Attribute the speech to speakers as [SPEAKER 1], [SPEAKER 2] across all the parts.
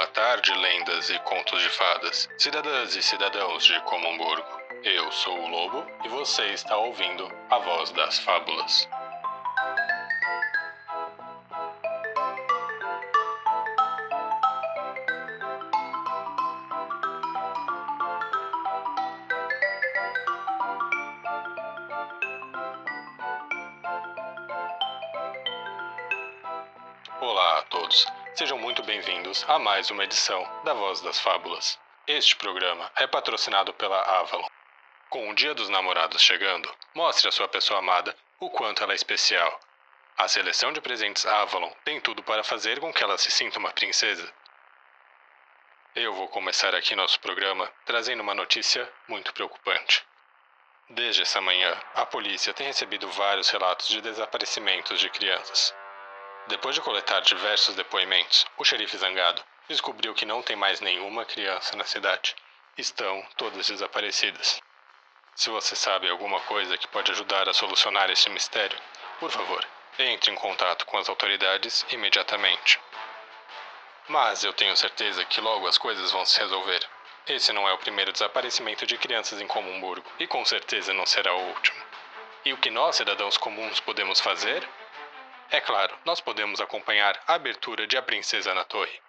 [SPEAKER 1] Boa tarde, lendas e contos de fadas, cidadãs e cidadãos de Comumburgo. Eu sou o Lobo e você está ouvindo a voz das fábulas. Sejam muito bem-vindos a mais uma edição da Voz das Fábulas. Este programa é patrocinado pela Avalon. Com o Dia dos Namorados chegando, mostre à sua pessoa amada o quanto ela é especial. A seleção de presentes Avalon tem tudo para fazer com que ela se sinta uma princesa. Eu vou começar aqui nosso programa trazendo uma notícia muito preocupante. Desde essa manhã, a polícia tem recebido vários relatos de desaparecimentos de crianças. Depois de coletar diversos depoimentos, o xerife zangado descobriu que não tem mais nenhuma criança na cidade. Estão todas desaparecidas. Se você sabe alguma coisa que pode ajudar a solucionar esse mistério, por favor, entre em contato com as autoridades imediatamente. Mas eu tenho certeza que logo as coisas vão se resolver. Esse não é o primeiro desaparecimento de crianças em Comumburgo e com certeza não será o último. E o que nós, cidadãos comuns, podemos fazer? É claro, nós podemos acompanhar a abertura de A Princesa na Torre.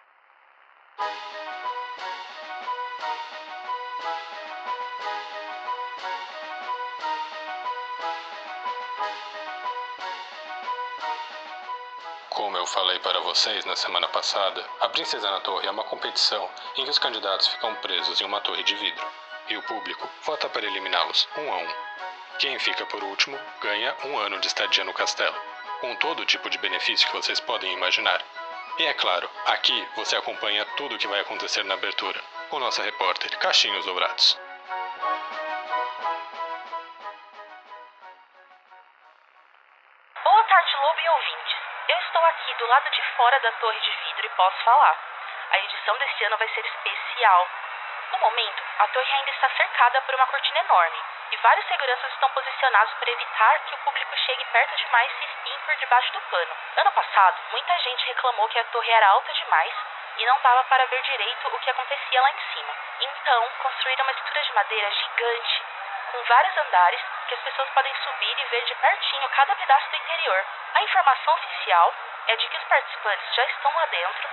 [SPEAKER 1] Como eu falei para vocês na semana passada, a Princesa na Torre é uma competição em que os candidatos ficam presos em uma torre de vidro e o público vota para eliminá-los um a um. Quem fica por último ganha um ano de estadia no castelo, com todo tipo de benefício que vocês podem imaginar. E é claro, aqui você acompanha tudo o que vai acontecer na abertura, com nossa repórter Caixinhos Dourados.
[SPEAKER 2] Boa tarde, Lobo e ouvintes. Eu estou aqui do lado de fora da torre de vidro e posso falar. A edição deste ano vai ser especial. No momento, a torre ainda está cercada por uma cortina enorme e vários seguranças estão posicionados para evitar que o público chegue perto demais e por debaixo do pano. Ano passado, muita gente reclamou que a torre era alta demais e não dava para ver direito o que acontecia lá em cima. Então, construíram uma estrutura de madeira gigante, com vários andares, que as pessoas podem subir e ver de pertinho cada pedaço do interior. A informação oficial é de que os participantes já estão lá dentro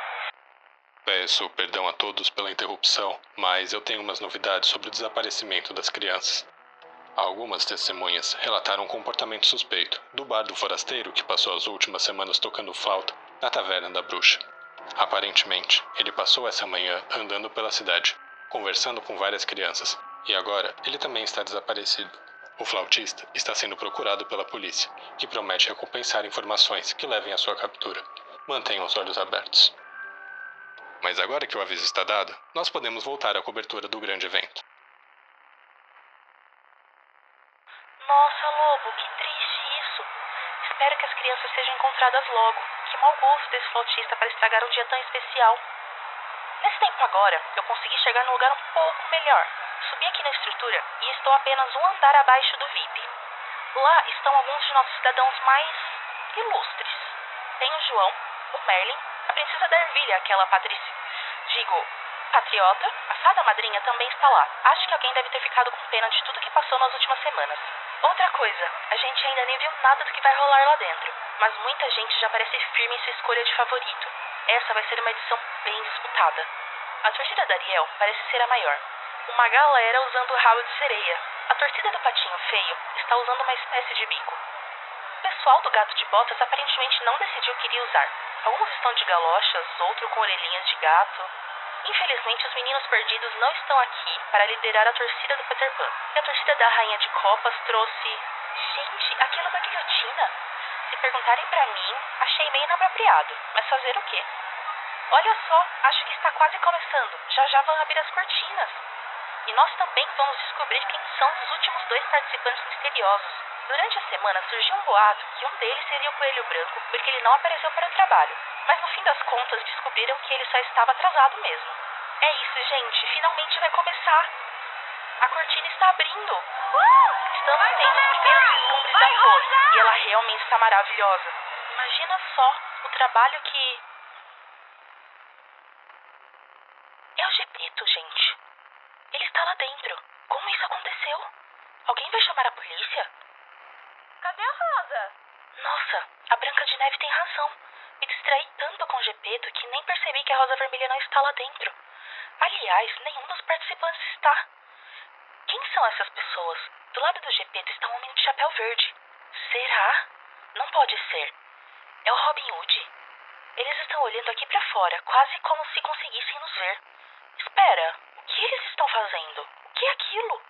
[SPEAKER 1] Peço perdão a todos pela interrupção, mas eu tenho umas novidades sobre o desaparecimento das crianças. Algumas testemunhas relataram um comportamento suspeito do bar do forasteiro que passou as últimas semanas tocando flauta na taverna da bruxa. Aparentemente, ele passou essa manhã andando pela cidade, conversando com várias crianças, e agora ele também está desaparecido. O flautista está sendo procurado pela polícia, que promete recompensar informações que levem à sua captura. Mantenham os olhos abertos. Mas agora que o aviso está dado, nós podemos voltar à cobertura do grande evento.
[SPEAKER 2] Nossa, Lobo, que triste isso. Espero que as crianças sejam encontradas logo. Que mau gosto desse flautista para estragar um dia tão especial. Nesse tempo agora, eu consegui chegar num lugar um pouco melhor. Subi aqui na estrutura e estou apenas um andar abaixo do VIP. Lá estão alguns de nossos cidadãos mais ilustres. Tem o João, o Merlin, a princesa da ervilha, aquela Patrícia. Digo, patriota, a fada madrinha também está lá. Acho que alguém deve ter ficado com pena de tudo que passou nas últimas semanas. Outra coisa, a gente ainda nem viu nada do que vai rolar lá dentro, mas muita gente já parece firme em sua escolha de favorito. Essa vai ser uma edição bem disputada. A torcida da Ariel parece ser a maior. Uma galera usando o rabo de sereia. A torcida do Patinho Feio está usando uma espécie de bico. O pessoal do Gato de Botas aparentemente não decidiu o que iria usar. Alguns estão de galochas, outro com orelhinhas de gato. Infelizmente, os meninos perdidos não estão aqui para liderar a torcida do Peter Pan. E a torcida da Rainha de Copas trouxe. Gente, aquilo da guilhotina. Se perguntarem para mim, achei meio inapropriado. Mas fazer o quê? Olha só, acho que está quase começando. Já já vão abrir as cortinas. E nós também vamos descobrir quem são os últimos dois participantes misteriosos. Durante a semana surgiu um boato que um deles seria o Coelho Branco porque ele não apareceu para o trabalho. Mas no fim das contas descobriram que ele só estava atrasado mesmo. É isso, gente. Finalmente vai começar. A cortina está abrindo. Uh! Estamos tendo os primeiros vislumbres da torre. E ela realmente está maravilhosa. Imagina só o trabalho que. É o Gepeto, gente. Ele está lá dentro. Como isso aconteceu? Alguém vai chamar a polícia?
[SPEAKER 3] Cadê a Rosa?
[SPEAKER 2] Nossa, a Branca de Neve tem razão. Me distraí tanto com o Gepeto que nem percebi que a Rosa Vermelha não está lá dentro. Aliás, nenhum dos participantes está. Quem são essas pessoas? Do lado do Gepeto está um homem de chapéu verde. Será? Não pode ser. É o Robin Hood. Eles estão olhando aqui para fora, quase como se conseguissem nos ver. Espera, o que eles estão fazendo? O que é aquilo?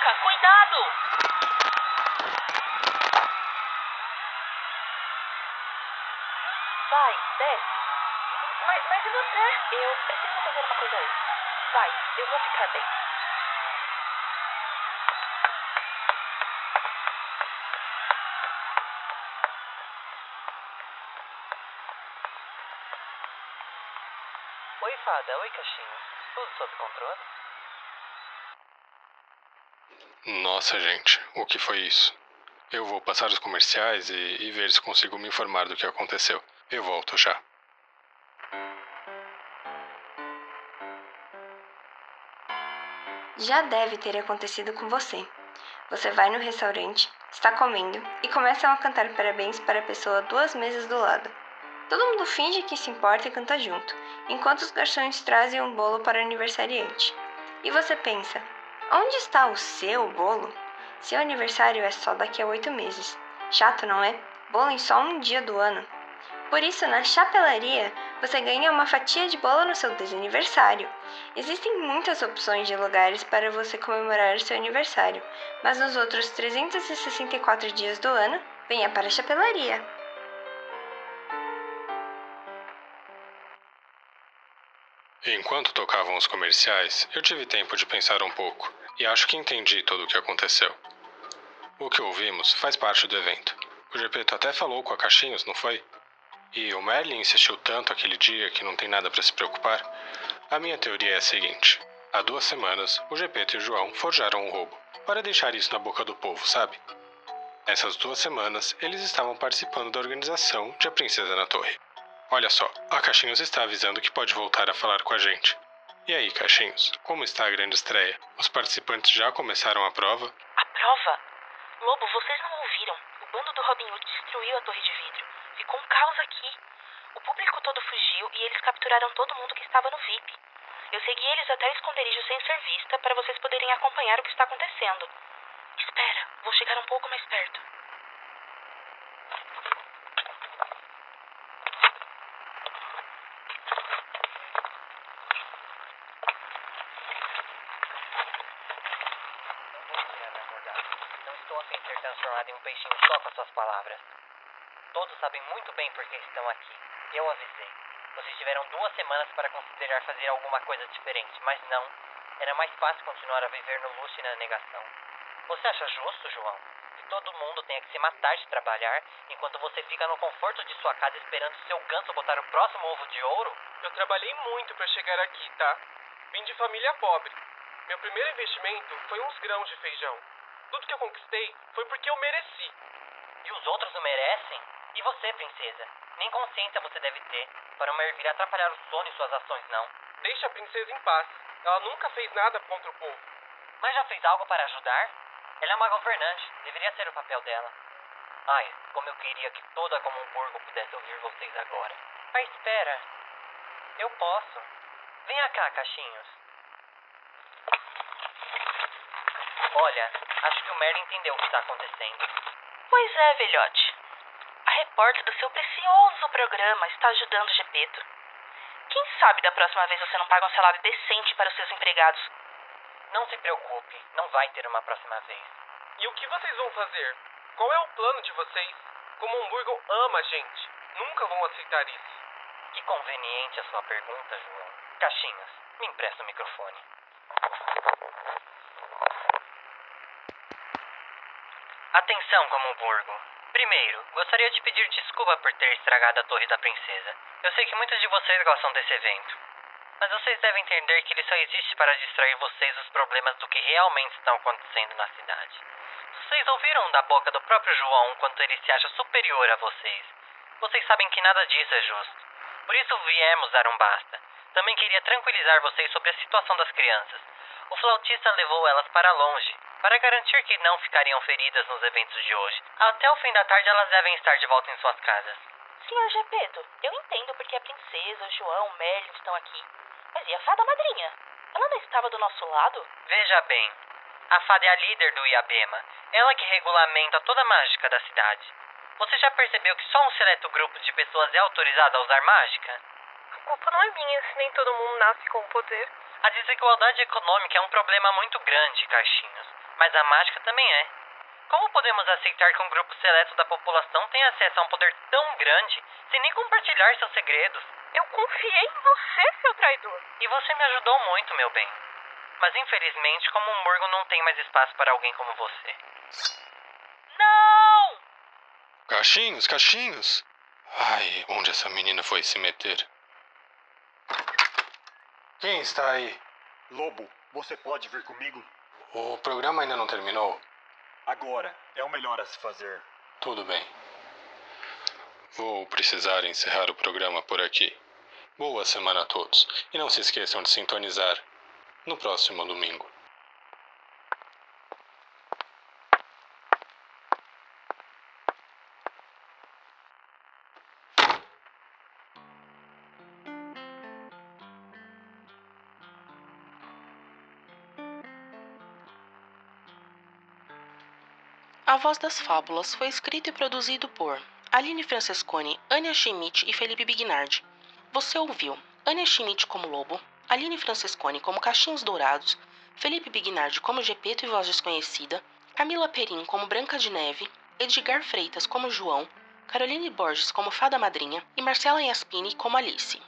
[SPEAKER 2] Cuidado! Vai, desce.
[SPEAKER 3] Mas, mas e você?
[SPEAKER 2] Eu preciso fazer uma coisa antes. Vai, eu vou ficar bem.
[SPEAKER 4] Oi, fada. Oi, caixinha. Tudo sob controle?
[SPEAKER 1] Nossa, gente, o que foi isso? Eu vou passar os comerciais e, e ver se consigo me informar do que aconteceu. Eu volto já.
[SPEAKER 5] Já deve ter acontecido com você. Você vai no restaurante, está comendo e começam a cantar parabéns para a pessoa duas mesas do lado. Todo mundo finge que se importa e canta junto, enquanto os garçons trazem um bolo para o aniversariante. E você pensa: onde está o seu bolo? Seu aniversário é só daqui a oito meses. Chato, não é? Bolo em só um dia do ano. Por isso, na chapelaria, você ganha uma fatia de bolo no seu desaniversário. Existem muitas opções de lugares para você comemorar seu aniversário, mas nos outros 364 dias do ano, venha para a chapelaria.
[SPEAKER 1] Enquanto tocavam os comerciais, eu tive tempo de pensar um pouco e acho que entendi tudo o que aconteceu. O que ouvimos faz parte do evento. O Gepeto até falou com a Caixinhos, não foi? E o Merlin insistiu tanto aquele dia que não tem nada para se preocupar. A minha teoria é a seguinte: há duas semanas, o Gepeto e o João forjaram um roubo para deixar isso na boca do povo, sabe? Nessas duas semanas, eles estavam participando da organização de A Princesa na Torre. Olha só, a Caixinhos está avisando que pode voltar a falar com a gente. E aí, Caixinhos, como está a grande estreia? Os participantes já começaram a prova?
[SPEAKER 2] A prova? Lobo, vocês não ouviram? O bando do Robin Hood destruiu a torre de vidro. Ficou um caos aqui. O público todo fugiu e eles capturaram todo mundo que estava no VIP. Eu segui eles até o esconderijo sem ser vista para vocês poderem acompanhar o que está acontecendo. Espera, vou chegar um pouco mais perto.
[SPEAKER 4] De ser transformado em um peixinho só com as suas palavras. Todos sabem muito bem por que estão aqui. Eu avisei. Vocês tiveram duas semanas para considerar fazer alguma coisa diferente, mas não. Era mais fácil continuar a viver no luxo e na negação. Você acha justo, João? Que todo mundo tenha que se matar de trabalhar enquanto você fica no conforto de sua casa esperando seu ganso botar o próximo ovo de ouro?
[SPEAKER 6] Eu trabalhei muito para chegar aqui, tá? Vim de família pobre. Meu primeiro investimento foi uns grãos de feijão. Tudo que eu conquistei foi porque eu mereci.
[SPEAKER 4] E os outros não merecem? E você, princesa? Nem consciência você deve ter para uma ervilha atrapalhar o sono e suas ações, não.
[SPEAKER 6] Deixa a princesa em paz. Ela nunca fez nada contra o povo.
[SPEAKER 4] Mas já fez algo para ajudar? Ela é uma governante. Deveria ser o papel dela. Ai, como eu queria que toda como um burgo pudesse ouvir vocês agora. Mas espera. Eu posso. Venha cá, cachinhos. Olha, acho que o Merlin entendeu o que está acontecendo.
[SPEAKER 2] Pois é, velhote. A repórter do seu precioso programa está ajudando o Gepeto. Quem sabe da próxima vez você não paga um salário decente para os seus empregados?
[SPEAKER 4] Não se preocupe, não vai ter uma próxima vez.
[SPEAKER 6] E o que vocês vão fazer? Qual é o plano de vocês? Como Hamburgo ama a gente. Nunca vão aceitar isso.
[SPEAKER 4] Que conveniente a sua pergunta, João. Caixinhos, me empresta o microfone. Atenção, Comumburgo. Primeiro, gostaria de pedir desculpa por ter estragado a Torre da Princesa. Eu sei que muitos de vocês gostam desse evento. Mas vocês devem entender que ele só existe para distrair vocês dos problemas do que realmente estão acontecendo na cidade. Vocês ouviram da boca do próprio João quanto ele se acha superior a vocês. Vocês sabem que nada disso é justo. Por isso viemos dar um basta. Também queria tranquilizar vocês sobre a situação das crianças. O flautista levou elas para longe, para garantir que não ficariam feridas nos eventos de hoje. Até o fim da tarde elas devem estar de volta em suas casas.
[SPEAKER 2] Senhor Gepeto, eu entendo porque a princesa, o João, o Merlin estão aqui. Mas e a fada madrinha? Ela não estava do nosso lado?
[SPEAKER 4] Veja bem, a fada é a líder do Iabema. Ela que regulamenta toda a mágica da cidade. Você já percebeu que só um seleto grupo de pessoas é autorizado a usar mágica?
[SPEAKER 3] A culpa não é minha se nem todo mundo nasce com poder.
[SPEAKER 4] A desigualdade econômica é um problema muito grande, Caixinhos, mas a mágica também é. Como podemos aceitar que um grupo seleto da população tenha acesso a um poder tão grande sem nem compartilhar seus segredos?
[SPEAKER 3] Eu confiei em você, seu traidor.
[SPEAKER 4] E você me ajudou muito, meu bem. Mas infelizmente, como o Morgo não tem mais espaço para alguém como você.
[SPEAKER 2] Não!
[SPEAKER 1] Caixinhos, caixinhos! Ai, onde essa menina foi se meter? Quem está aí?
[SPEAKER 7] Lobo, você pode vir comigo?
[SPEAKER 1] O programa ainda não terminou?
[SPEAKER 7] Agora é o melhor a se fazer.
[SPEAKER 1] Tudo bem. Vou precisar encerrar o programa por aqui. Boa semana a todos. E não se esqueçam de sintonizar no próximo domingo.
[SPEAKER 8] A Voz das Fábulas foi escrito e produzido por Aline Francesconi, Ania Schmidt e Felipe Bignardi. Você ouviu Ania Schmidt como Lobo, Aline Francesconi como Caixinhos Dourados, Felipe Bignardi como Gepeto e Voz Desconhecida, Camila Perim como Branca de Neve, Edgar Freitas como João, Caroline Borges como Fada Madrinha e Marcela Yaspini como Alice.